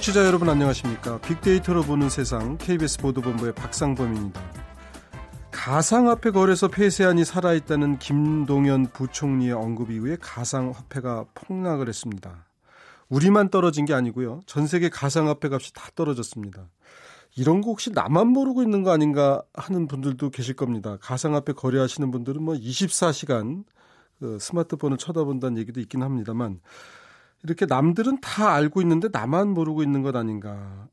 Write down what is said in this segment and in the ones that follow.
청취자 여러분 안녕하십니까? 빅데이터로 보는 세상 KBS 보도본부의 박상범입니다. 가상화폐 거래소 폐쇄안이 살아있다는 김동연 부총리의 언급 이후에 가상화폐가 폭락을 했습니다. 우리만 떨어진 게 아니고요. 전 세계 가상화폐 값이 다 떨어졌습니다. 이런 거 혹시 나만 모르고 있는 거 아닌가 하는 분들도 계실 겁니다. 가상화폐 거래하시는 분들은 뭐 24시간 그 스마트폰을 쳐다본다는 얘기도 있긴 합니다만 이렇게 남들은 다 알고 있는데 나만 모르고 있는 것 아닌가.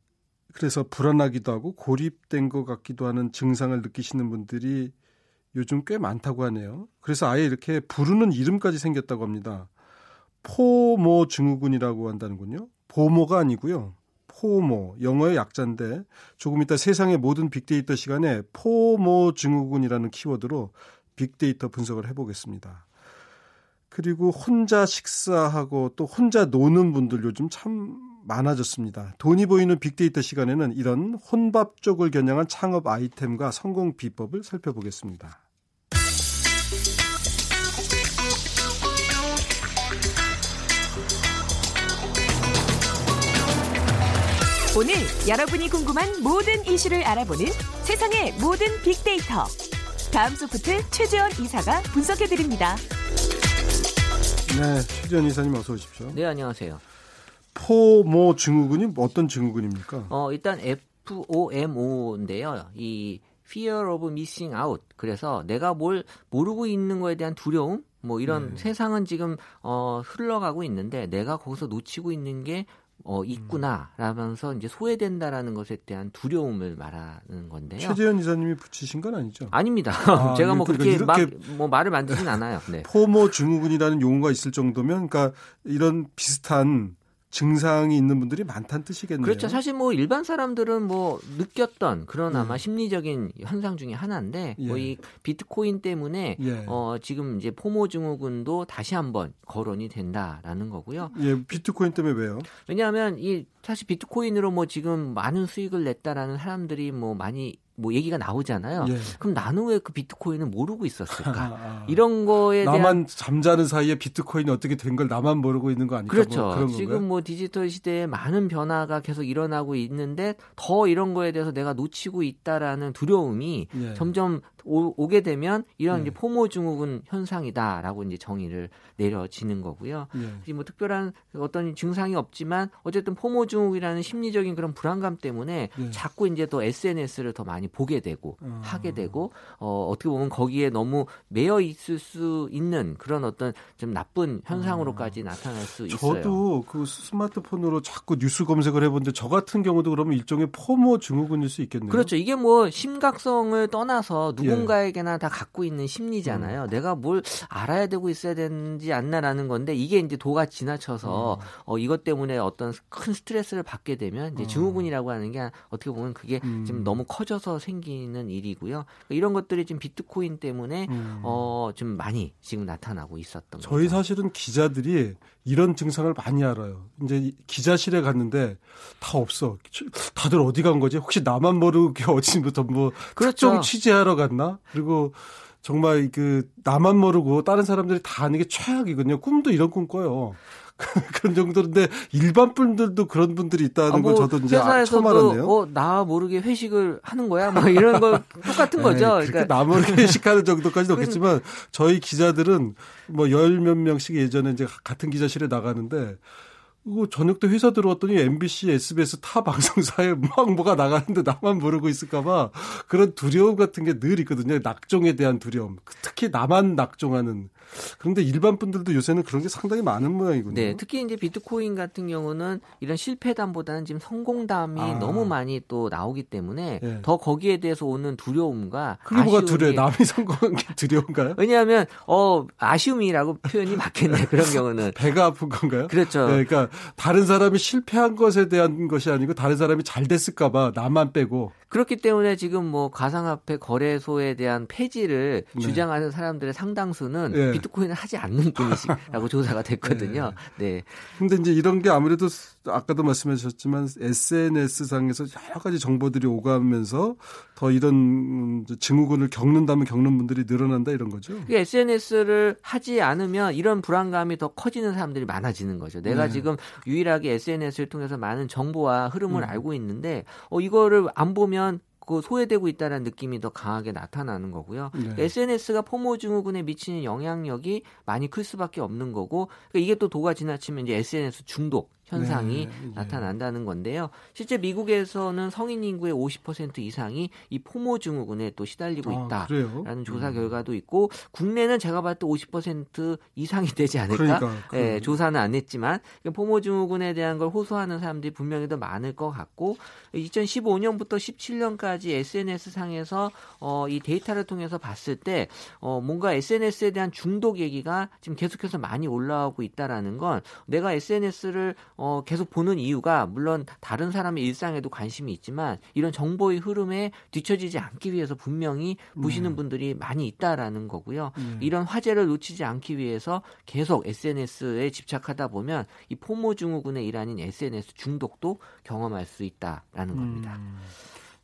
그래서 불안하기도 하고 고립된 것 같기도 하는 증상을 느끼시는 분들이 요즘 꽤 많다고 하네요. 그래서 아예 이렇게 부르는 이름까지 생겼다고 합니다. 포모 증후군이라고 한다는군요. 보모가 아니고요. 포모, 영어의 약자인데 조금 이따 세상의 모든 빅데이터 시간에 포모 증후군이라는 키워드로 빅데이터 분석을 해보겠습니다. 그리고 혼자 식사하고 또 혼자 노는 분들 요즘 참 많아졌습니다. 돈이 보이는 빅데이터 시간에는 이런 혼밥 쪽을 겨냥한 창업 아이템과 성공 비법을 살펴보겠습니다. 오늘 여러분이 궁금한 모든 이슈를 알아보는 세상의 모든 빅데이터. 다음 소프트 최재원 이사가 분석해드립니다. 네, 최재원 이사님 어서 오십시오. 네, 안녕하세요. 포모 증후군이 어떤 증후군입니까? 어, 일단 FOMO인데요. 이 fear of missing out. 그래서 내가 뭘 모르고 있는 거에 대한 두려움 뭐 이런 네. 세상은 지금 어 흘러가고 있는데 내가 거기서 놓치고 있는 게 어, 있구나 라면서 이제 소외된다라는 것에 대한 두려움을 말하는 건데요. 최재현 이사님이 붙이신 건 아니죠? 아닙니다. 아, 제가 뭐 그렇게 막, 뭐 말을 만들진 않아요. 네. 포모 증후군이라는 용어가 있을 정도면, 그러니까 이런 비슷한 증상이 있는 분들이 많다는 뜻이겠네요. 그렇죠. 사실 뭐 일반 사람들은 뭐 느꼈던 그런 아마 음. 심리적인 현상 중에 하나인데 예. 뭐이 비트코인 때문에 예. 어 지금 이제 포모 증후군도 다시 한번 거론이 된다라는 거고요. 예, 비트코인 때문에 왜요? 왜냐하면 이 사실 비트코인으로 뭐 지금 많은 수익을 냈다라는 사람들이 뭐 많이 뭐 얘기가 나오잖아요. 예. 그럼 나는 왜 그 비트코인을 모르고 있었을까? 아, 이런 거에 나만 대한 잠자는 사이에 비트코인이 어떻게 된 걸 나만 모르고 있는 거 아닐까? 그렇죠. 뭐 지금 건가요? 뭐 디지털 시대에 많은 변화가 계속 일어나고 있는데 더 이런 거에 대해서 내가 놓치고 있다라는 두려움이 예. 점점 오, 게 되면 이런 예. 이제 포모 증후군 현상이다라고 이제 정의를 내려지는 거고요. 예. 뭐 특별한 어떤 증상이 없지만 어쨌든 포모 증후군이라는 심리적인 그런 불안감 때문에 예. 자꾸 이제 또 SNS를 더 많이 보게 되고 어. 하게 되고 어, 어떻게 보면 거기에 너무 매여 있을 수 있는 그런 어떤 좀 나쁜 현상으로까지 어. 나타날 수 있어요. 저도 그 스마트폰으로 자꾸 뉴스 검색을 해본데 저 같은 경우도 그러면 일종의 포모 증후군일 수 있겠네요. 그렇죠. 이게 뭐 심각성을 떠나서 누구 누군가에게나 다 갖고 있는 심리잖아요. 음. 내가 뭘 알아야 되고 있어야 되는지 않나라는 건데 이게 이제 도가 지나쳐서 음. 어, 이것 때문에 어떤 큰 스트레스를 받게 되면 이제 음. 증후군이라고 하는 게 어떻게 보면 그게 음. 좀 너무 커져서 생기는 일이고요. 그러니까 이런 것들이 지금 비트코인 때문에 음. 어, 좀 많이 지금 나타나고 있었던 저희 거죠. 사실은 기자들이 이런 증상을 많이 알아요. 이제 기자실에 갔는데 다 없어. 다들 어디 간 거지? 혹시 나만 모르게 어디부터 뭐 그렇죠. 특종 취재하러 갔나? 그리고 정말 그 나만 모르고 다른 사람들이 다 아는 게 최악이거든요. 꿈도 이런 꿈 꿔요. 그런 정도인데 일반 분들도 그런 분들이 있다는 아, 뭐 걸 저도 이제 처음 알았네요. 어, 나 모르게 회식을 하는 거야? 뭐 이런 거 똑같은 거죠. 에이, 그러니까 나 모르게 회식하는 정도까지는 없겠지만 저희 기자들은 뭐 열 몇 명씩 예전에 이제 같은 기자실에 나가는데 그 저녁 때 회사 들어왔더니 MBC, SBS 타 방송사에 막 뭐가 나가는데 나만 모르고 있을까봐 그런 두려움 같은 게 늘 있거든요. 낙종에 대한 두려움. 특히 나만 낙종하는. 그런데 일반 분들도 요새는 그런 게 상당히 많은 모양이군요. 네, 특히 이제 비트코인 같은 경우는 이런 실패담보다는 지금 성공담이 아. 너무 많이 또 나오기 때문에 네. 더 거기에 대해서 오는 두려움과 그게 뭐가 두려워? 남이 성공한 게 두려운가요? 왜냐하면 어 아쉬움이라고 표현이 맞겠네 그런 경우는 배가 아픈 건가요? 그렇죠. 네, 그러니까 다른 사람이 실패한 것에 대한 것이 아니고 다른 사람이 잘 됐을까봐 나만 빼고 그렇기 때문에 지금 뭐 가상화폐 거래소에 대한 폐지를 네. 주장하는 사람들의 상당수는 네. 비트코인을 하지 않는 분이시라고 조사가 됐거든요. 네. 네. 근데 이제 이런 게 아무래도 아까도 말씀하셨지만 SNS 상에서 여러 가지 정보들이 오가면서 더 이런 증후군을 겪는다면 겪는 분들이 늘어난다 이런 거죠. SNS를 하지 않으면 이런 불안감이 더 커지는 사람들이 많아지는 거죠. 내가 네. 지금 유일하게 SNS를 통해서 많은 정보와 흐름을 음. 알고 있는데 어 이거를 안 보면 그 소외되고 있다는 느낌이 더 강하게 나타나는 거고요. 네. SNS가 포모 증후군에 미치는 영향력이 많이 클 수밖에 없는 거고 그러니까 이게 또 도가 지나치면 이제 SNS 중독 현상이 네, 네, 나타난다는 건데요. 실제 미국에서는 성인 인구의 50% 이상이 이 포모 증후군에 또 시달리고 아, 있다라는 아, 조사 음. 결과도 있고 국내는 제가 봤을 때 50% 이상이 되지 않을까? 그러니까, 예, 조사는 안 했지만 포모 증후군에 대한 걸 호소하는 사람들이 분명히 더 많을 것 같고 2015년부터 17년까지 SNS 상에서 어, 이 데이터를 통해서 봤을 때 어, 뭔가 SNS에 대한 중독 얘기가 지금 계속해서 많이 올라오고 있다라는 건 내가 SNS를 어, 계속 보는 이유가 물론 다른 사람의 일상에도 관심이 있지만 이런 정보의 흐름에 뒤처지지 않기 위해서 분명히 보시는 음. 분들이 많이 있다라는 거고요. 음. 이런 화제를 놓치지 않기 위해서 계속 SNS에 집착하다 보면 이 포모 증후군의 일환인 SNS 중독도 경험할 수 있다라는 겁니다. 음.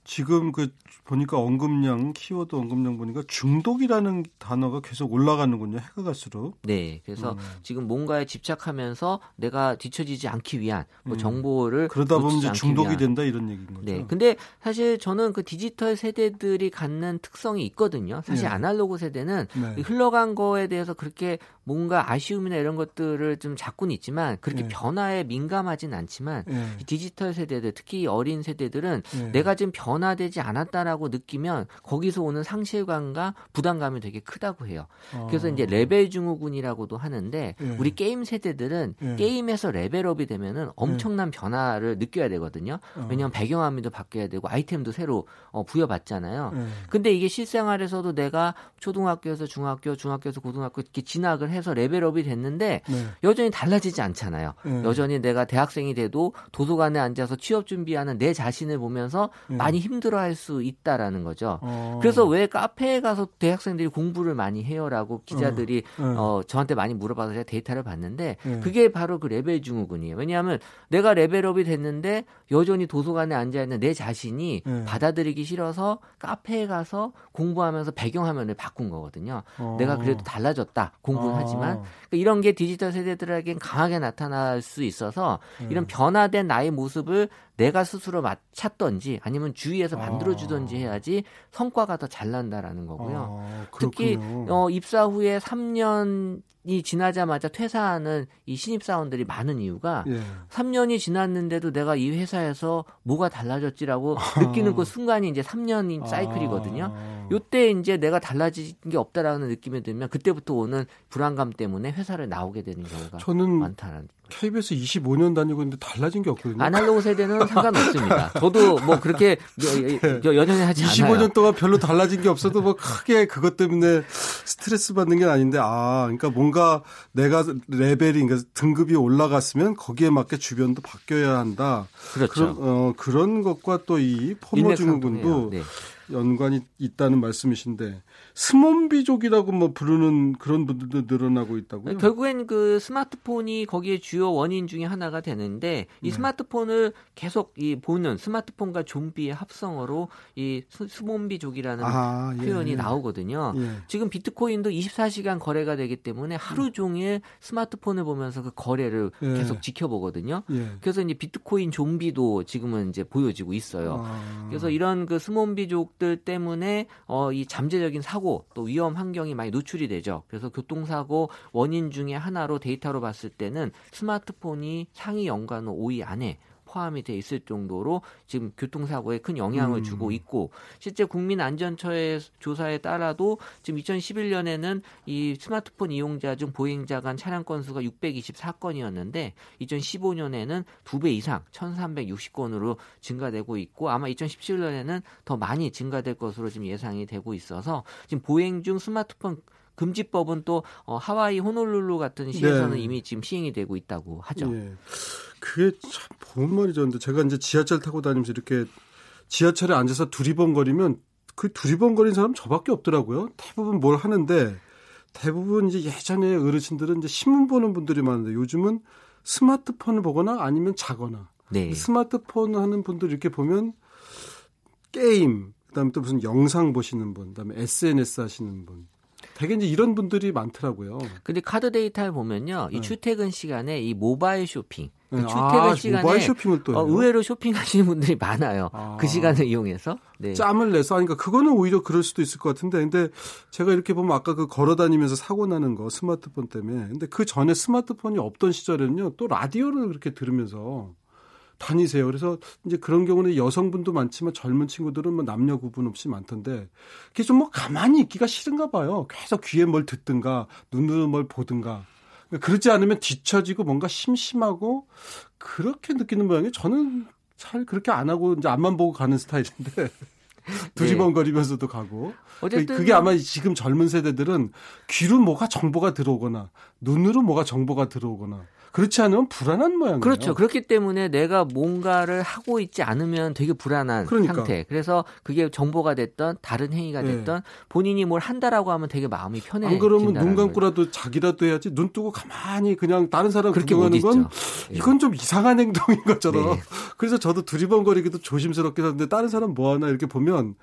지금 그 보니까 언급량 키워드 언급량 보니까 중독이라는 단어가 계속 올라가는군요. 해가 갈수록. 네. 그래서 음. 지금 뭔가에 집착하면서 내가 뒤처지지 않기 위한 뭐 음. 정보를 그러다 보면 이제 중독이 위한. 된다 이런 얘기인 거죠. 네. 근데 사실 저는 그 디지털 세대들이 갖는 특성이 있거든요. 사실 네. 아날로그 세대는 네. 흘러간 거에 대해서 그렇게 뭔가 아쉬움이나 이런 것들을 좀 잡고는 있지만 그렇게 네. 변화에 민감하진 않지만 네. 디지털 세대들 특히 어린 세대들은 네. 내가 지금 변 화되지 않았다라고 느끼면 거기서 오는 상실감과 부담감이 되게 크다고 해요. 어. 그래서 이제 레벨 증후군이라고도 하는데 네. 우리 게임 세대들은 네. 게임에서 레벨업이 되면은 엄청난 변화를 느껴야 되거든요. 어. 왜냐하면 배경화면도 바뀌어야 되고 아이템도 새로 어, 부여받잖아요. 근데 이게 실생활에서도 내가 초등학교에서 중학교, 중학교에서 고등학교 이렇게 진학을 해서 레벨업이 됐는데 네. 여전히 달라지지 않잖아요. 네. 여전히 내가 대학생이 돼도 도서관에 앉아서 취업 준비하는 내 자신을 보면서 네. 많이 힘들어할 수 있다라는 거죠. 어. 그래서 왜 카페에 가서 대학생들이 공부를 많이 해요라고 기자들이 어, 네. 어 저한테 많이 물어봐서 제가 데이터를 봤는데 네. 그게 바로 그 레벨 증후군이에요. 왜냐하면 내가 레벨업이 됐는데 여전히 도서관에 앉아 있는 내 자신이 네. 받아들이기 싫어서 카페에 가서 공부하면서 배경화면을 바꾼 거거든요. 어. 내가 그래도 달라졌다 공부는 하지만 그러니까 이런 게 디지털 세대들에겐 강하게 나타날 수 있어서 음. 이런 변화된 나의 모습을 내가 스스로 찾던지 아니면 주위에서 만들어 주던지 해야지 성과가 더 잘 난다라는 거고요. 아, 특히 어, 입사 후에 3년 이 지나자마자 퇴사하는 이 신입 사원들이 많은 이유가 예. 3년이 지났는데도 내가 이 회사에서 뭐가 달라졌지라고 아. 느끼는 그 순간이 이제 3년인 사이클이거든요. 아. 요때 이제 내가 달라진 게 없다라는 느낌이 들면 그때부터 오는 불안감 때문에 회사를 나오게 되는 경우가 저는 많다는 KBS 25년 다니고 있는데 달라진 게 없거든요. 아날로그 세대는 상관없습니다. 저도 뭐 그렇게 여전히 하지 25년 않아요. 25년 동안 별로 달라진 게 없어도 뭐 크게 그것 때문에 스트레스 받는 게 아닌데 아 그러니까 뭔가 내가 레벨이 그러니까 등급이 올라갔으면 거기에 맞게 주변도 바뀌어야 한다. 그렇죠. 그런, 어, 그런 것과 또 이 포모 증후군도 네. 연관이 있다는 말씀이신데 스몸비족이라고 뭐 부르는 그런 분들도 늘어나고 있다고요? 결국엔 그 스마트폰이 거기에 주요 원인 중에 하나가 되는데 이 네. 스마트폰을 계속 이 보는 스마트폰과 좀비의 합성어로 이 스몸비족이라는 아, 예. 표현이 나오거든요. 예. 지금 비트코인도 24시간 거래가 되기 때문에 하루 종일 스마트폰을 보면서 그 거래를 예. 계속 지켜보거든요. 예. 그래서 이제 비트코인 좀비도 지금은 이제 보여지고 있어요. 아. 그래서 이런 그 스몸비족들 때문에 어, 이 잠재적인 사고 또 위험 환경이 많이 노출이 되죠. 그래서 교통사고 원인 중에 하나로 데이터로 봤을 때는 스마트폰이 상위 연관어 5위 안에 포함이 돼 있을 정도로 지금 교통사고에 큰 영향을 음. 주고 있고 실제 국민안전처의 조사에 따라도 지금 2011년에는 이 스마트폰 이용자 중 보행자 간 차량 건수가 624건이었는데 2015년에는 두 배 이상 1360건으로 증가되고 있고 아마 2017년에는 더 많이 증가될 것으로 지금 예상이 되고 있어서 지금 보행 중 스마트폰 금지법은 또 어, 하와이 호놀룰루 같은 시에서는 네. 이미 지금 시행이 되고 있다고 하죠. 네. 그게 참 좋은 말이죠. 근데 제가 이제 지하철 타고 다니면서 이렇게 지하철에 앉아서 두리번거리면 그 두리번거린 사람 저밖에 없더라고요. 대부분 뭘 하는데 대부분 이제 예전에 어르신들은 이제 신문 보는 분들이 많은데 요즘은 스마트폰을 보거나 아니면 자거나. 네. 스마트폰 하는 분들 이렇게 보면 게임, 그다음에 또 무슨 영상 보시는 분, 그다음에 SNS 하시는 분. 되게 이제 이런 분들이 많더라고요. 근데 카드 데이터를 보면요. 이 네. 출퇴근 시간에 이 모바일 쇼핑 그 네. 출퇴근 아, 시간에 쇼핑을 또 어, 의외로 쇼핑하시는 분들이 많아요. 아. 그 시간을 이용해서 네. 짬을 내서 하니까 그거는 오히려 그럴 수도 있을 것 같은데 근데 제가 이렇게 보면 아까 그 걸어다니면서 사고 나는 거 스마트폰 때문에 근데 그 전에 스마트폰이 없던 시절에는요 또 라디오를 그렇게 들으면서 다니세요. 그래서 이제 그런 경우는 여성분도 많지만 젊은 친구들은 뭐 남녀 구분 없이 많던데 그게 좀 뭐 가만히 있기가 싫은가 봐요. 계속 귀에 뭘 듣든가 눈으로 뭘 보든가 그렇지 않으면 뒤처지고 뭔가 심심하고 그렇게 느끼는 모양이 저는 잘 그렇게 안 하고 이제 앞만 보고 가는 스타일인데 두리번거리면서도 가고 어쨌든 그게 아마 지금 젊은 세대들은 귀로 뭐가 정보가 들어오거나 눈으로 뭐가 정보가 들어오거나 그렇지 않으면 불안한 모양이에요. 그렇죠. 그렇기 때문에 내가 뭔가를 하고 있지 않으면 되게 불안한 그러니까. 상태. 그래서 그게 정보가 됐던 다른 행위가 네. 됐던 네. 본인이 뭘 한다라고 하면 되게 마음이 편해. 안 그러면 눈 감고라도 자기라도 해야지 눈 뜨고 가만히 그냥 다른 사람 그렇게 구경하는 건 네. 이건 좀 이상한 행동인 것처럼. 네. 그래서 저도 두리번거리기도 조심스럽긴 한데 다른 사람 뭐 하나 이렇게 보면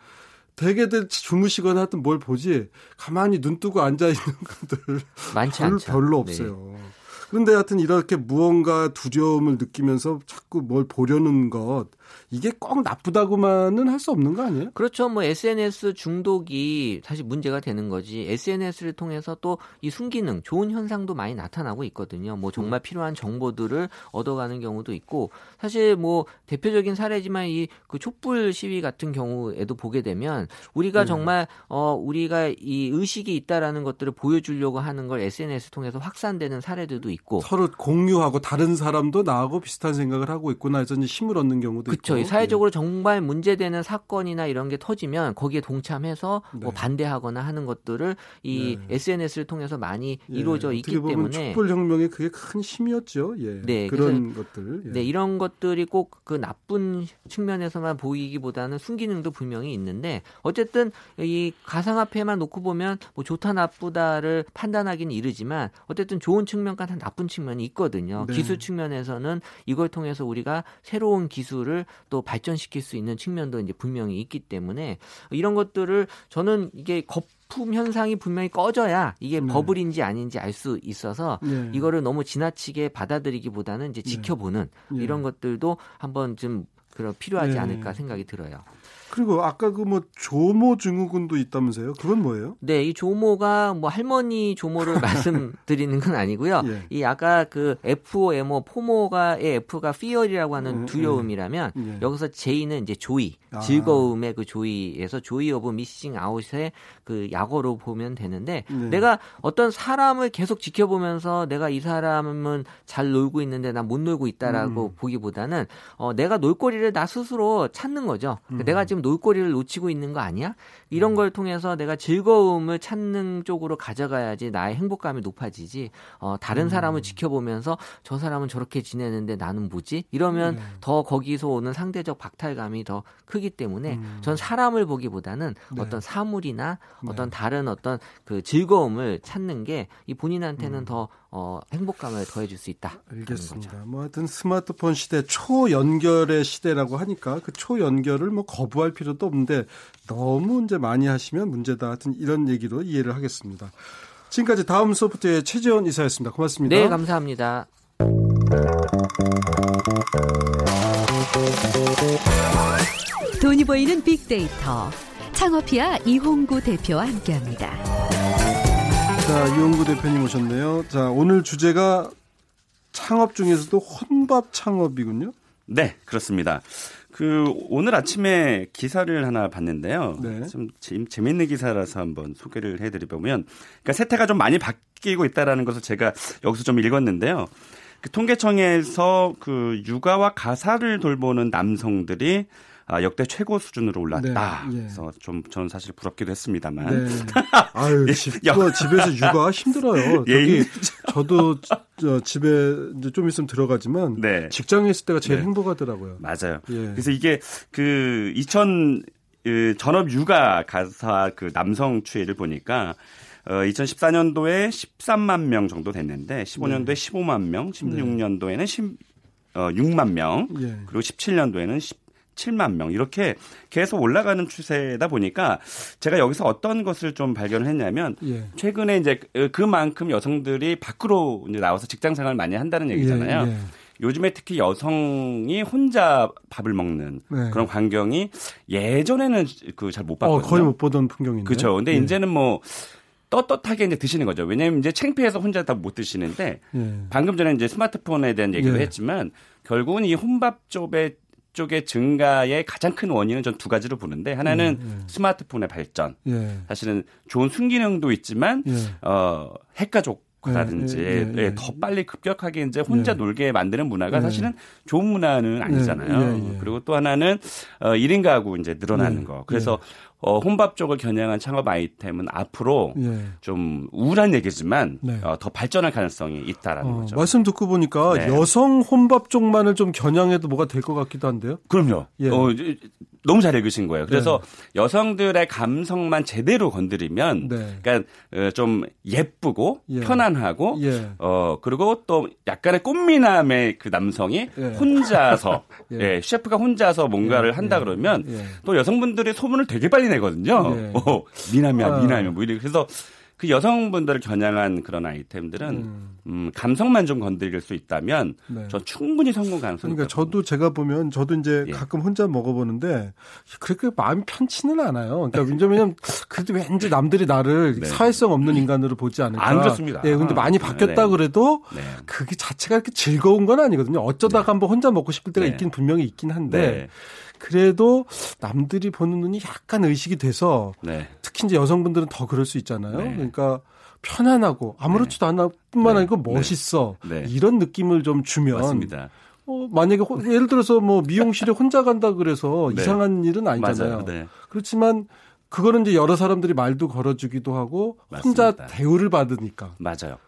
대개들 주무시거나 하여튼 뭘 보지 가만히 눈 뜨고 앉아 있는 분들 많지 않죠. 별로 없어요. 네. 그런데 하여튼 이렇게 무언가 두려움을 느끼면서 자꾸 뭘 보려는 것 이게 꼭 나쁘다고만은 할 수 없는 거 아니에요? 그렇죠. 뭐 SNS 중독이 사실 문제가 되는 거지. SNS를 통해서 또 이 순기능, 좋은 현상도 많이 나타나고 있거든요. 뭐 정말 필요한 정보들을 얻어가는 경우도 있고 사실 뭐 대표적인 사례지만 이 그 촛불 시위 같은 경우에도 보게 되면 우리가 네. 정말 어 우리가 이 의식이 있다라는 것들을 보여주려고 하는 걸 SNS 통해서 확산되는 사례들도 있고 서로 공유하고 다른 사람도 나하고 비슷한 생각을 하고 있구나 해서 힘을 얻는 경우도 그쵸. 있고. 사회적으로 정말 문제되는 사건이나 이런 게 터지면 거기에 동참해서 뭐 네. 뭐 반대하거나 하는 것들을 이 네. SNS를 통해서 많이 예. 이루어져 있기 때문에 촛불 혁명이 그게 큰 힘이었죠. 예. 네, 그런 것들. 예. 네, 이런 것들이 꼭 그 나쁜 측면에서만 보이기보다는 순기능도 분명히 있는데 어쨌든 이 가상화폐만 놓고 보면 뭐 좋다 나쁘다를 판단하기는 이르지만 어쨌든 좋은 측면과 나쁜 측면이 있거든요. 네. 기술 측면에서는 이걸 통해서 우리가 새로운 기술을 또 발전시킬 수 있는 측면도 이제 분명히 있기 때문에 이런 것들을 저는 이게 겁품 현상이 분명히 꺼져야 이게 네. 버블인지 아닌지 알 수 있어서 네. 이거를 너무 지나치게 받아들이기보다는 이제 네. 지켜보는 네. 이런 것들도 한번 좀 그런 필요하지 네. 않을까 생각이 들어요. 그리고 아까 그 뭐 조모 증후군도 있다면서요? 그건 뭐예요? 네, 이 조모가 뭐 할머니 조모를 말씀드리는 건 아니고요. 예. 이 아까 그 FOMO 포모가의 F가 fear이라고 하는 음, 두려움이라면 예. 여기서 J는 이제 joy, 아. 즐거움의 그 joy에서 joy of missing out의 그 약어로 보면 되는데 네. 내가 어떤 사람을 계속 지켜보면서 내가 이 사람은 잘 놀고 있는데 난못 놀고 있다라고 음. 보기보다는 어 내가 놀거리를 나 스스로 찾는 거죠. 음. 내가 지금 놀거리를 놓치고 있는 거 아니야? 이런 음. 걸 통해서 내가 즐거움을 찾는 쪽으로 가져가야지 나의 행복감이 높아지지. 어, 다른 음. 사람을 지켜보면서 저 사람은 저렇게 지내는데 나는 뭐지? 이러면 네. 더 거기서 오는 상대적 박탈감이 더 크기 때문에 음. 전 사람을 보기보다는 네. 어떤 사물이나 네. 어떤 다른 어떤 그 즐거움을 찾는 게 이 본인한테는 음. 더 어, 행복감을 더해줄 수 있다. 알겠습니다. 뭐 하여튼 스마트폰 시대 초연결의 시대라고 하니까 그 초연결을 뭐 거부할 필요도 없는데 너무 이제 많이 하시면 문제다. 하여튼 이런 얘기로 이해를 하겠습니다. 지금까지 다음 소프트의 최재원 이사였습니다. 고맙습니다. 네, 감사합니다. 돈이 보이는 빅데이터 창업피아 이홍구 대표와 함께합니다. 자, 이용구 대표님 오셨네요. 자, 오늘 주제가 창업 중에서도 혼밥 창업이군요. 네, 그렇습니다. 그 오늘 아침에 기사를 하나 봤는데요. 네. 좀 재밌는 기사라서 한번 소개를 해드리보면, 그러니까 세태가 좀 많이 바뀌고 있다라는 것을 제가 여기서 좀 읽었는데요. 그 통계청에서 그 육아와 가사를 돌보는 남성들이 아, 역대 최고 수준으로 올랐다. 네, 예. 그래서 좀 저는 사실 부럽기도 했습니다만. 네. 아유, 예, 집, 집에서 육아 힘들어요. 예, 저도 저 집에 이제 좀 있으면 들어가지만 네. 직장에 있을 때가 제일 네. 행복하더라고요. 맞아요. 예. 그래서 이게 그 2000, 그 전업 육아 가사 그 남성 추이를 보니까 어, 2014년도에 13만 명 정도 됐는데 15년도에 네. 15만 명, 16년도에는 10, 어, 6만 명, 예. 그리고 17년도에는 10, 7만 명 이렇게 계속 올라가는 추세다 보니까 제가 여기서 어떤 것을 좀 발견을 했냐면 예. 최근에 이제 그, 그만큼 여성들이 밖으로 이제 나와서 직장 생활을 많이 한다는 얘기잖아요. 예, 예. 요즘에 특히 여성이 혼자 밥을 먹는 네. 그런 광경이 예전에는 그 잘 못 봤거든요. 어, 거의 못 보던 풍경인데. 그렇죠. 근데 예. 이제는 뭐 떳떳하게 이제 드시는 거죠. 왜냐하면 이제 창피해서 혼자 다 못 드시는데 예. 방금 전에 이제 스마트폰에 대한 얘기도 예. 했지만 결국은 이 혼밥 쪽에 쪽의 증가의 가장 큰 원인은 전 두 가지로 보는데 하나는 예, 예. 스마트폰의 발전. 예. 사실은 좋은 순기능도 있지만 예. 어 핵가족 라든지 예, 예, 예, 예, 더 빨리 급격하게 이제 혼자 예. 놀게 만드는 문화가 예. 사실은 좋은 문화는 아니잖아요. 그리고 또 하나는 어 1인 가구 이제 늘어나는 거. 그래서 어, 혼밥 쪽을 겨냥한 창업 아이템은 앞으로 예. 좀 우울한 얘기지만 네. 어, 더 발전할 가능성이 있다라는 어, 거죠. 말씀 듣고 보니까 네. 여성 혼밥 쪽만을 좀 겨냥해도 뭐가 될 것 같기도 한데요. 그럼요. 예. 어, 너무 잘 읽으신 거예요. 그래서 네. 여성들의 감성만 제대로 건드리면, 네. 그러니까 어, 좀 예쁘고 예. 편안하고, 예. 어 그리고 또 약간의 꽃미남의 그 남성이 예. 혼자서 예. 예. 셰프가 혼자서 뭔가를 예. 한다 그러면 또 여성분들이 소문을 되게 빨리 내거든요. 어, 미남이야, 아. 미남이야, 뭐 이래. 그래서 그 여성분들을 겨냥한 그런 아이템들은 음. 음, 감성만 좀 건드릴 수 있다면 네. 전 충분히 성공 가능성이 그러니까 저도 제가 보면 저도 이제 예. 가끔 혼자 먹어보는데 그렇게 마음이 편치는 않아요. 그러니까 왜냐면 그래도 왠지 남들이 나를 네. 사회성 없는 인간으로 보지 않을까. 안 그렇습니다. 예, 근데 많이 바뀌었다 네. 그래도 네. 그게 자체가 이렇게 즐거운 건 아니거든요. 어쩌다가 네. 한번 혼자 먹고 싶을 때가 네. 있긴 분명히 있긴 한데 그래도 남들이 보는 눈이 약간 의식이 돼서 네. 특히 이제 여성분들은 더 그럴 수 있잖아요. 네. 그러니까 편안하고 아무렇지도 네. 않아 뿐만 네. 아니고 네. 멋있어 네. 이런 느낌을 좀 주면 맞습니다. 어, 만약에 호, 예를 들어서 뭐 미용실에 혼자 간다 그래서 이상한 일은 아니잖아요. 그렇지만 그거는 이제 여러 사람들이 말도 걸어주기도 하고 맞습니다. 혼자 대우를 받으니까. 맞아요.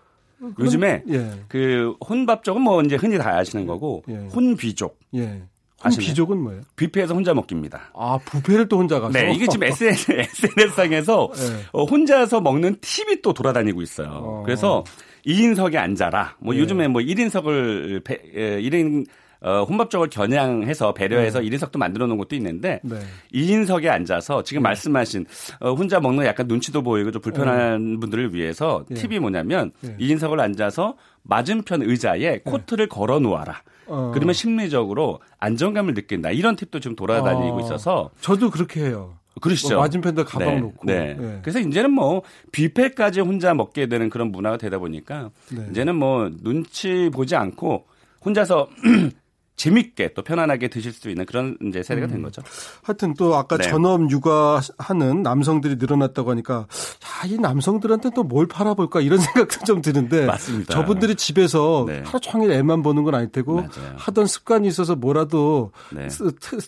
요즘에 예. 그 혼밥 쪽은 뭐 이제 흔히 다 아시는 거고 예. 혼비족. 예. 비족은 뭐예요? 뷔페에서 혼자 먹기입니다. 아, 뷔페를 또 혼자 가서? 네, 이게 지금 SNS, SNS상에서 네. 어, 혼자서 먹는 팁이 또 돌아다니고 있어요. 어. 그래서 2인석에 앉아라. 뭐 네. 요즘에 뭐 1인석을, 1인, 어, 혼밥적을 겨냥해서 배려해서 네. 1인석도 만들어 놓은 것도 있는데 네. 2인석에 앉아서 지금 네. 말씀하신 어, 혼자 먹는 약간 눈치도 보이고 좀 불편한 네. 분들을 위해서 네. 팁이 뭐냐면 네. 2인석을 앉아서 맞은편 의자에 코트를 걸어 놓아라. 어. 그러면 심리적으로 안정감을 느낀다. 이런 팁도 지금 돌아다니고 어. 있어서 저도 그렇게 해요. 그러시죠. 뭐 맞은편도 가방 네, 놓고. 네. 네. 그래서 이제는 뭐 뷔페까지 혼자 먹게 되는 그런 문화가 되다 보니까 네. 이제는 뭐 눈치 보지 않고 혼자서 재밌게 또 편안하게 드실 수 있는 그런 이제 세대가 된 음. 거죠. 하여튼 또 아까 네. 전업 육아하는 남성들이 늘어났다고 하니까 야, 이 남성들한테 또 뭘 팔아볼까 이런 생각도 좀 드는데 맞습니다. 저분들이 집에서 네. 하루 종일 애만 보는 건 아닐 테고 맞아요. 하던 습관이 있어서 뭐라도 네.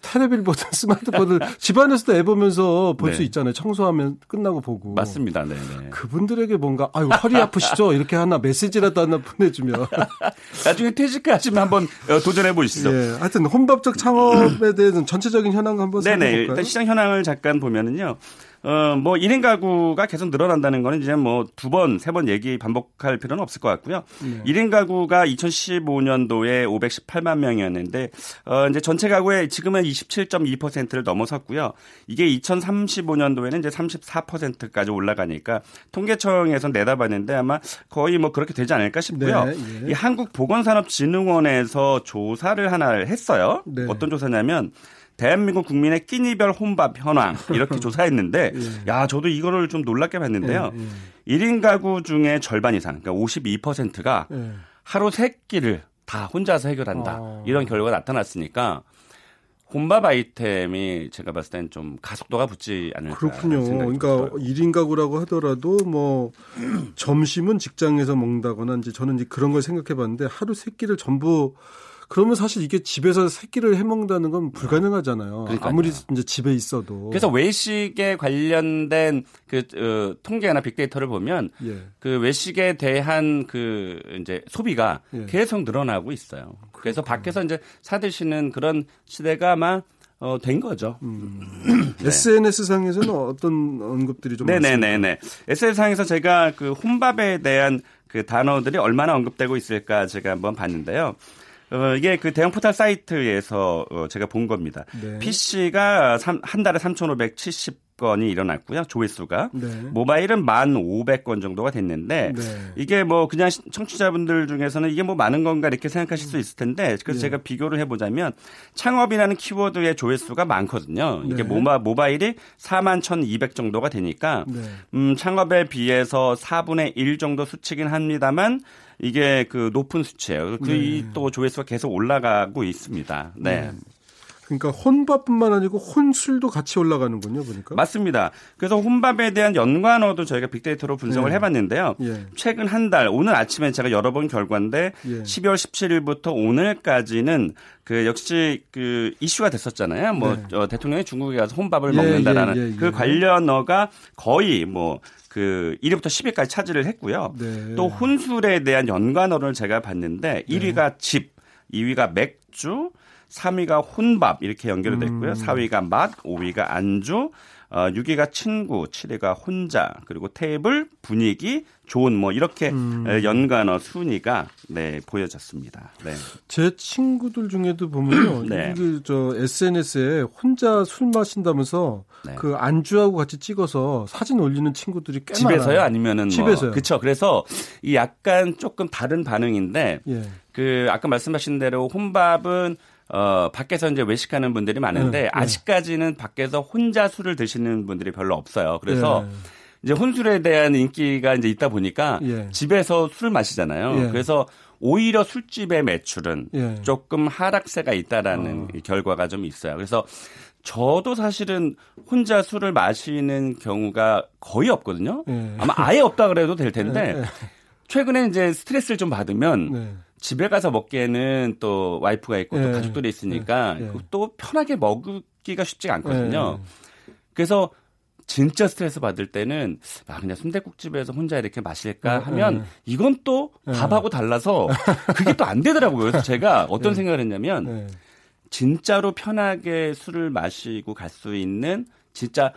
텔레비전보다 스마트폰을 집안에서도 애 보면서 볼수 네. 있잖아요. 청소하면 끝나고 보고. 맞습니다. 네, 네. 그분들에게 뭔가 아유 허리 아프시죠? 이렇게 하나 메시지라도 하나 보내주면 나중에 퇴직하시면 한번 어, 도전해 보시죠. 있어. 예, 하여튼 혼밥적 창업에 대해서 전체적인 현황 한번 네네. 일단 시장 현황을 잠깐 보면은요. 어, 뭐 1인 가구가 계속 늘어난다는 거는 이제 뭐 두 번, 세 번 얘기 반복할 필요는 없을 것 같고요. 네. 1인 가구가 2015년도에 518만 명이었는데 어, 이제 전체 가구의 지금은 27.2%를 넘어섰고요. 이게 2035년도에는 이제 34%까지 올라가니까 통계청에서 내다봤는데 아마 거의 뭐 그렇게 되지 않을까 싶고요. 네, 예. 이 한국 보건산업진흥원에서 조사를 하나 했어요. 네. 어떤 조사냐면 대한민국 국민의 끼니별 혼밥 현황 이렇게 조사했는데 예. 야 저도 이거를 좀 놀랍게 봤는데요. 예, 예. 1인 가구 중에 절반 이상 그러니까 52%가 예. 하루 세 끼를 다 혼자서 해결한다. 아. 이런 결과가 나타났으니까 혼밥 아이템이 제가 봤을 땐 좀 가속도가 붙지 않을까. 그렇군요. 그러니까. 1인 가구라고 하더라도 뭐 점심은 직장에서 먹는다거나 이제 저는 이제 그런 걸 생각해 봤는데 하루 세 끼를 전부 그러면 사실 이게 집에서 새끼를 해먹는다는 건 불가능하잖아요. 그러니까요. 아무리 이제 집에 있어도. 그래서 외식에 관련된 그 어, 통계나 빅데이터를 보면 예. 그 외식에 대한 그 이제 소비가 예. 계속 늘어나고 있어요. 그래서 그렇구나. 밖에서 이제 사드시는 그런 시대가 아마 어, 된 거죠. 음. 네. SNS 상에서는 어떤 언급들이 좀 네네네네. SNS 상에서 제가 그 혼밥에 대한 그 단어들이 얼마나 언급되고 있을까 제가 한번 봤는데요. 어, 이게 그 대형 포털 사이트에서 어, 제가 본 겁니다. 네. PC가 3, 한 달에 3,570 건이 일어났고요. 조회수가 네. 모바일은 1,500건 정도가 됐는데 네. 이게 뭐 그냥 청취자분들 중에서는 이게 뭐 많은 건가 이렇게 생각하실 수 있을 텐데 그래서 네. 제가 비교를 해보자면 창업이라는 키워드의 조회수가 많거든요. 이게 네. 모바, 모바일이 4만 1,200 정도가 되니까 네. 음, 창업에 비해서 4분의 1 정도 수치긴 합니다만 이게 그 높은 수치예요. 그또 네. 조회수가 계속 올라가고 있습니다. 네. 그러니까 혼밥뿐만 아니고 혼술도 같이 올라가는군요, 보니까. 맞습니다. 그래서 혼밥에 대한 연관어도 저희가 빅데이터로 분석을 예. 해봤는데요. 예. 최근 한 달, 오늘 아침에 제가 열어본 결과인데 예. 12월 17일부터 오늘까지는 그 역시 그 이슈가 됐었잖아요. 뭐 네. 어, 대통령이 중국에 가서 혼밥을 예, 먹는다라는 예, 예, 그 관련어가 거의 뭐그 1위부터 10위까지 차지를 했고요. 네. 또 혼술에 대한 연관어를 제가 봤는데 1위가 집, 2위가 맥주, 3위가 혼밥 이렇게 연결이 됐고요. 음. 4위가 맛, 5위가 안주, 어, 6위가 친구, 7위가 혼자, 그리고 테이블, 분위기, 좋은 뭐 이렇게 음. 연관어 순위가 네 보여졌습니다. 네. 제 친구들 중에도 보면요, 네. 그저 SNS에 혼자 술 마신다면서 네. 그 안주하고 같이 찍어서 사진 올리는 친구들이 꽤 집에서요, 많아요. 아니면은 뭐 집에서요. 뭐, 그렇죠. 그래서 이 약간 조금 다른 반응인데, 예. 그 아까 말씀하신 대로 혼밥은 어, 밖에서 이제 외식하는 분들이 많은데 네, 네. 아직까지는 밖에서 혼자 술을 드시는 분들이 별로 없어요. 그래서 네. 이제 혼술에 대한 인기가 이제 있다 보니까 예. 집에서 술을 마시잖아요. 예. 그래서 오히려 술집의 매출은 예. 조금 하락세가 있다라는 어. 결과가 좀 있어요. 그래서 저도 사실은 혼자 술을 마시는 경우가 거의 없거든요. 예. 아마 아예 없다 그래도 될 텐데 예. 최근에 이제 스트레스를 좀 받으면 네. 집에 가서 먹기에는 또 와이프가 있고 또 예. 가족들이 있으니까 예. 또 편하게 먹기가 쉽지가 않거든요. 예. 그래서 진짜 스트레스 받을 때는 아 그냥 순대국집에서 혼자 이렇게 마실까 하면 이건 또 밥하고 달라서 그게 또 안 되더라고요. 그래서 제가 어떤 생각을 했냐면 진짜로 편하게 술을 마시고 갈 수 있는 진짜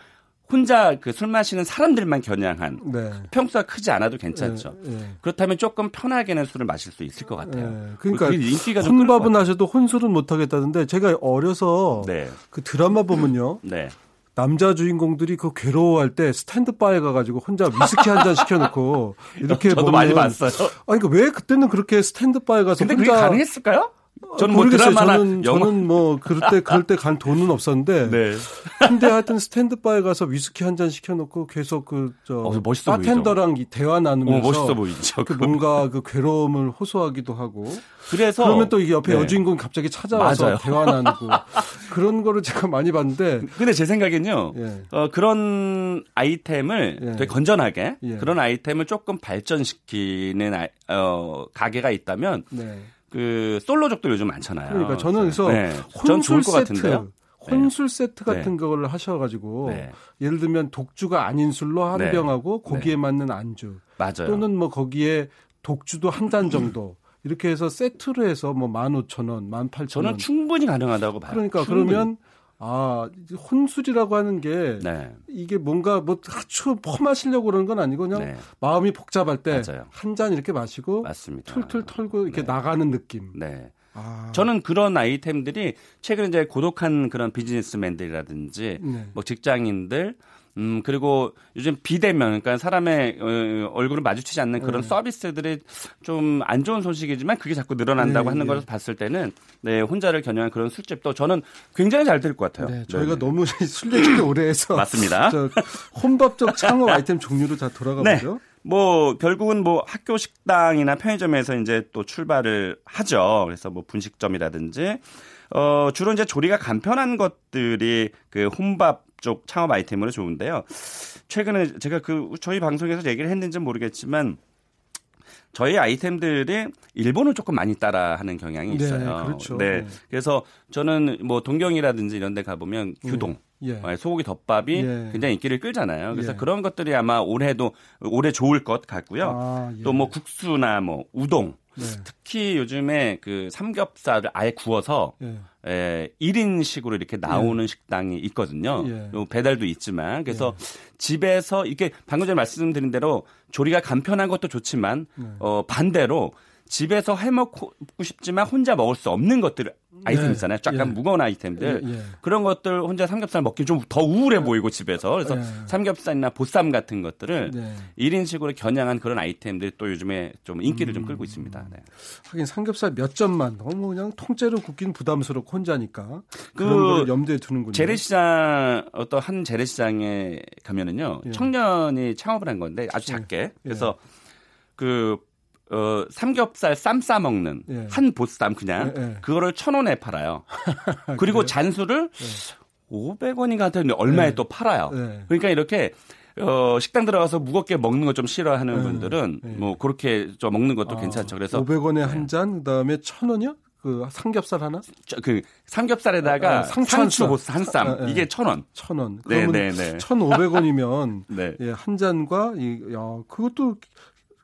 혼자 그 술 마시는 사람들만 겨냥한 네. 평수가 크지 않아도 괜찮죠. 네, 네. 그렇다면 조금 편하게는 술을 마실 수 있을 것 같아요. 네. 그러니까 인기가 혼밥은 하셔도 혼술은 못 하겠다는데 제가 어려서 네. 그 드라마 보면요. 네. 남자 주인공들이 그 괴로워할 때 스탠드 바에 가가지고 혼자 위스키 한 잔 시켜놓고 이렇게 저도 보면, 많이 봤어요. 아니 그러니까 왜 그때는 그렇게 스탠드 바에 가서 근데 혼자 그게 가능했을까요? 저는 뭐 모르겠어요. 저는, 영화... 저는 뭐 그럴 때 그럴 때 간 돈은 없었는데. 네. 근데 하여튼 스탠드바에 가서 위스키 한 잔 시켜놓고 계속 그저 어, 바텐더랑 대화 나누면서 어, 멋있어 보이죠. 그 뭔가 그 괴로움을 호소하기도 하고. 그래서 그러면 또 이게 옆에 네. 여주인공이 갑자기 찾아와서 맞아요. 대화 나누고 그런 거를 제가 많이 봤는데. 근데 제 생각엔요. 예. 어, 그런 아이템을 예. 되게 건전하게 예. 그런 아이템을 조금 발전시키는 아, 어, 가게가 있다면. 네. 그 솔로족도 요즘 많잖아요. 그러니까 저는 그래서 네. 혼술 세트? 혼술 네. 세트 같은 네. 걸 하셔가지고 네. 예를 들면 독주가 아닌 술로 한 네. 병하고 고기에 네. 맞는 안주, 맞아요. 또는 뭐 거기에 독주도 한 잔 정도. 이렇게 해서 세트로 해서 뭐 15,000원, 18,000원. 저는 충분히 가능하다고 봐요. 그러니까 충분히. 그러면 아, 혼술이라고 하는 게 네. 이게 뭔가 뭐 아주 퍼마시려고 그러는 건 아니고 그냥 네. 마음이 복잡할 때 한 잔 이렇게 마시고 맞습니다. 툴툴 털고 이렇게 네. 나가는 느낌. 네. 아. 저는 그런 아이템들이 최근에 이제 고독한 그런 비즈니스맨들이라든지 네. 뭐 직장인들 음, 그리고 요즘 비대면, 그러니까 사람의 어, 얼굴을 마주치지 않는 그런 네. 서비스들이 좀 안 좋은 소식이지만 그게 자꾸 늘어난다고 네, 하는 네. 것을 봤을 때는 네, 혼자를 겨냥한 그런 술집도 저는 굉장히 잘 될 것 같아요. 네, 저희가 네. 너무 술 얘기를 오래 해서. 맞습니다. 혼밥적 창업 아이템 종류로 다 돌아가 네. 보죠. 뭐 결국은 뭐 학교 식당이나 편의점에서 이제 또 출발을 하죠. 그래서 뭐 분식점이라든지 어 주로 이제 조리가 간편한 것들이 그 혼밥 쪽 창업 아이템으로 좋은데요. 최근에 제가 그 저희 방송에서 얘기를 했는지 모르겠지만 저희 아이템들이 일본을 조금 많이 따라하는 경향이 네, 있어요. 네, 그렇죠. 네. 그래서 저는 뭐 동경이라든지 이런 데 가보면 규동, 예. 예. 소고기 덮밥이 예. 굉장히 인기를 끌잖아요. 그래서 예. 그런 것들이 아마 올해도 올해 좋을 것 같고요. 아, 예. 또뭐 국수나 뭐 우동 네. 특히 요즘에 그 삼겹살을 아예 구워서 예. 에, 1인식으로 이렇게 나오는 예. 식당이 있거든요. 예. 배달도 있지만 그래서 예. 집에서 이렇게 방금 전에 말씀드린 대로 조리가 간편한 것도 좋지만 네. 어 반대로 집에서 해 먹고 싶지만 혼자 먹을 수 없는 것들을 아이템 네. 있잖아요. 약간 예. 무거운 아이템들 예, 예. 그런 것들 혼자 삼겹살 먹기 좀 더 우울해 보이고 집에서 그래서 예. 삼겹살이나 보쌈 같은 것들을 네. 1인식으로 겨냥한 그런 아이템들이 또 요즘에 좀 인기를 음. 좀 끌고 있습니다. 네. 하긴 삼겹살 몇 점만 너무 그냥 통째로 굽기는 부담스럽고 혼자니까 그 염두에 두는군요. 재래시장 어떤 한 재래시장에 가면은요 예. 청년이 창업을 한 건데 아주 작게 예. 그래서 그 어, 삼겹살 쌈 싸 먹는 예. 한 보쌈 그냥 예, 예. 그거를 천 원에 팔아요. 그리고 잔수를 예. 500원인가 하는데 얼마에 예. 또 팔아요. 예. 그러니까 이렇게 어, 식당 들어가서 무겁게 먹는 거 좀 싫어하는 분들은 뭐 그렇게 좀 먹는 것도 아, 괜찮죠. 그래서 500원에 한 잔, 그다음에 천 원이요? 그 삼겹살 하나? 저, 그 삼겹살에다가 아, 상추 보스 한 쌈. 아, 아, 이게 천 원. 천 원. 그러면 네, 네, 네. 천오백 원이면 네. 예, 한 잔과 이 야, 그것도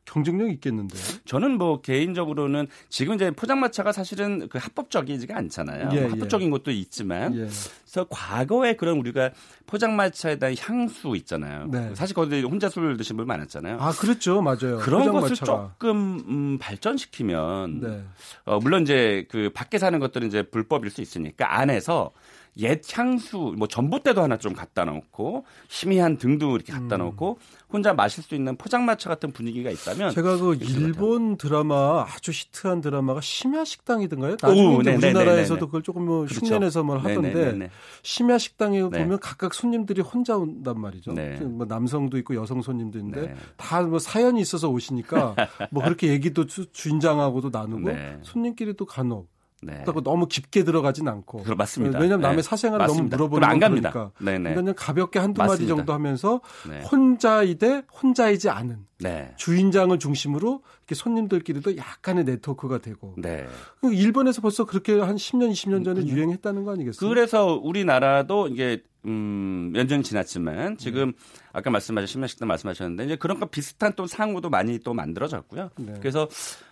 경쟁력 있겠는데. 저는 뭐 개인적으로는 지금 이제 포장마차가 사실은 그 합법적이지가 않잖아요. 예, 뭐 합법적인 예. 것도 있지만. 예. 그래서 과거에 그런 우리가 포장마차에 대한 향수 있잖아요. 네. 사실 거기 혼자 술 드신 분 많았잖아요. 아, 그렇죠. 맞아요. 그런 것을 조금 음, 발전시키면 네. 어, 물론 이제 그 밖에 사는 것들은 이제 불법일 수 있으니까 안에서 옛 향수 뭐 전봇대도 하나 좀 갖다 놓고 희미한 등도 이렇게 갖다 음. 놓고 혼자 마실 수 있는 포장마차 같은 분위기가 있다면 제가 그 일본 드라마 아주 히트한 드라마가 심야 식당이든가요? 나중에 오, 우리나라에서도 그걸 조금 뭐 그렇죠. 흉내내서만 하던데. 심야 식당에 네. 보면 각각 손님들이 혼자 온단 말이죠. 네. 뭐 남성도 있고 여성 손님도 있는데 네. 다뭐 사연이 있어서 오시니까 뭐 그렇게 얘기도 주인장하고도 나누고 네. 손님끼리도 간혹 네. 그렇다고 너무 깊게 들어가진 않고. 그 맞습니다. 왜냐하면 남의 네. 사생활을 너무 물어보는. 그러니까. 네네. 그러니까 가볍게 한두 맞습니다. 마디 정도 하면서 네. 혼자이되 혼자이지 않은 네. 주인장을 중심으로 이렇게 손님들끼리도 약간의 네트워크가 되고. 네. 그 일본에서 벌써 그렇게 한 10년, 20년 전에 음, 유행했다는 거 아니겠어요? 그래서 우리나라도 이게 음, 연전이 지났지만 지금 네. 아까 말씀하신 신면식당 말씀하셨는데 이제 그런 거 비슷한 또 상호도 많이 또 만들어졌고요. 네. 그래서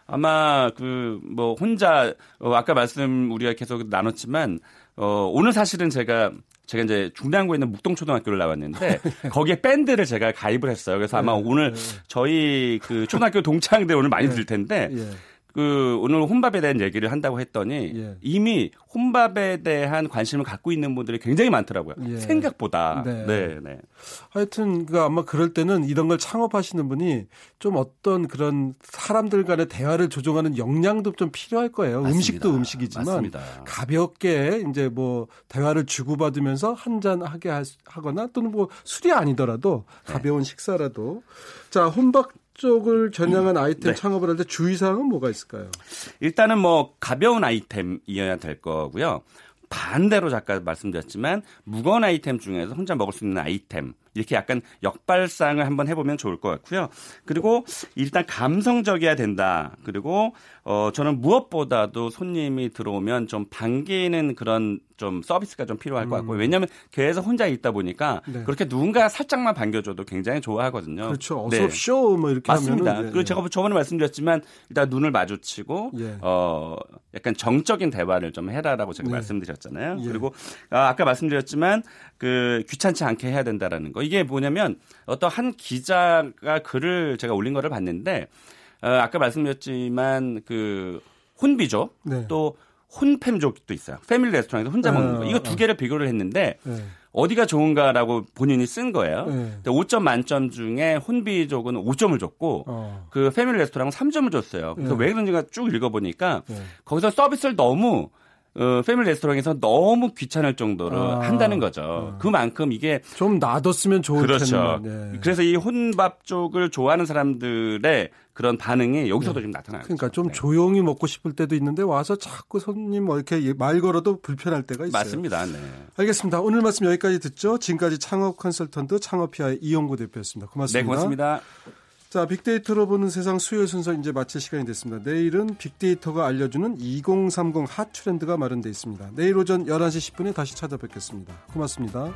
아마 그 뭐 혼자 어, 아까 말씀 우리가 계속 나눴지만 어, 오늘 사실은 제가 제가 이제 중량구에 있는 묵동초등학교를 나왔는데 거기에 밴드를 제가 가입을 했어요. 그래서 아마 네, 오늘 네. 저희 그 초등학교 동창들 오늘 많이 네. 들 텐데 예. 그 오늘 혼밥에 대한 얘기를 한다고 했더니 예. 이미 혼밥에 대한 관심을 갖고 있는 분들이 굉장히 많더라고요. 예. 생각보다. 네. 네, 네. 하여튼 그 아마 그럴 때는 이런 걸 창업하시는 분이 좀 어떤 그런 사람들 간의 대화를 조종하는 역량도 좀 필요할 거예요. 맞습니다. 음식도 음식이지만 맞습니다. 가볍게 이제 뭐 대화를 주고받으면서 한 잔 하게 하거나 또는 뭐 술이 아니더라도 네. 가벼운 네. 식사라도 자 혼밥 쪽을 겨냥한 아이템 네. 창업을 할 때 주의사항은 뭐가 있을까요? 일단은 뭐 가벼운 아이템이어야 될 거고요. 반대로 잠깐 말씀드렸지만 무거운 아이템 중에서 혼자 먹을 수 있는 아이템 이렇게 약간 역발상을 한번 해보면 좋을 것 같고요. 그리고 일단 감성적이어야 된다. 그리고 어 저는 무엇보다도 손님이 들어오면 좀 반기는 그런 좀 서비스가 좀 필요할 것 같고 요 음. 왜냐하면 계속 혼자 있다 보니까 네. 그렇게 누군가 살짝만 반겨줘도 굉장히 좋아하거든요. 그렇죠. 어서 네. 뭐 이렇게 맞습니다. 네. 그리고 제가 저번에 말씀드렸지만 일단 눈을 마주치고 예. 어 약간 정적인 대화를 좀 해라라고 제가 네. 말씀드렸잖아요. 예. 그리고 아, 아까 말씀드렸지만 그 귀찮지 않게 해야 된다라는 거. 이게 뭐냐면 어떤 한 기자가 글을 제가 올린 거를 봤는데 어, 아까 말씀드렸지만 그 혼비죠. 네. 또 혼팸족도 있어요. 패밀리 레스토랑에서 혼자 먹는 거. 이거 두 개를 비교를 했는데 네. 어디가 좋은가라고 본인이 쓴 거예요. 네. 5점 만점 중에 혼비족은 5점을 줬고 어. 그 패밀리 레스토랑은 3점을 줬어요. 그래서 네. 왜 그런지가 쭉 읽어보니까 네. 거기서 서비스를 너무 어, 패밀리 레스토랑에서 너무 귀찮을 정도로 아, 한다는 거죠. 아. 그만큼 이게 좀 놔뒀으면 좋을 그렇죠. 텐데. 네. 그래서 이 혼밥 쪽을 좋아하는 사람들의 그런 반응이 여기서도 네. 좀 나타나요. 그러니까 좀 네. 조용히 먹고 싶을 때도 있는데 와서 자꾸 손님 뭐 이렇게 말 걸어도 불편할 때가 있어요. 맞습니다. 네. 알겠습니다. 오늘 말씀 여기까지 듣죠. 지금까지 창업 컨설턴트 창업피아의 이용구 대표였습니다. 고맙습니다. 네, 고맙습니다. 자, 빅데이터로 보는 세상 수요일 순서 이제 마칠 시간이 됐습니다. 내일은 빅데이터가 알려주는 2030 핫 트렌드가 마련되어 있습니다. 내일 오전 11시 10분에 다시 찾아뵙겠습니다. 고맙습니다.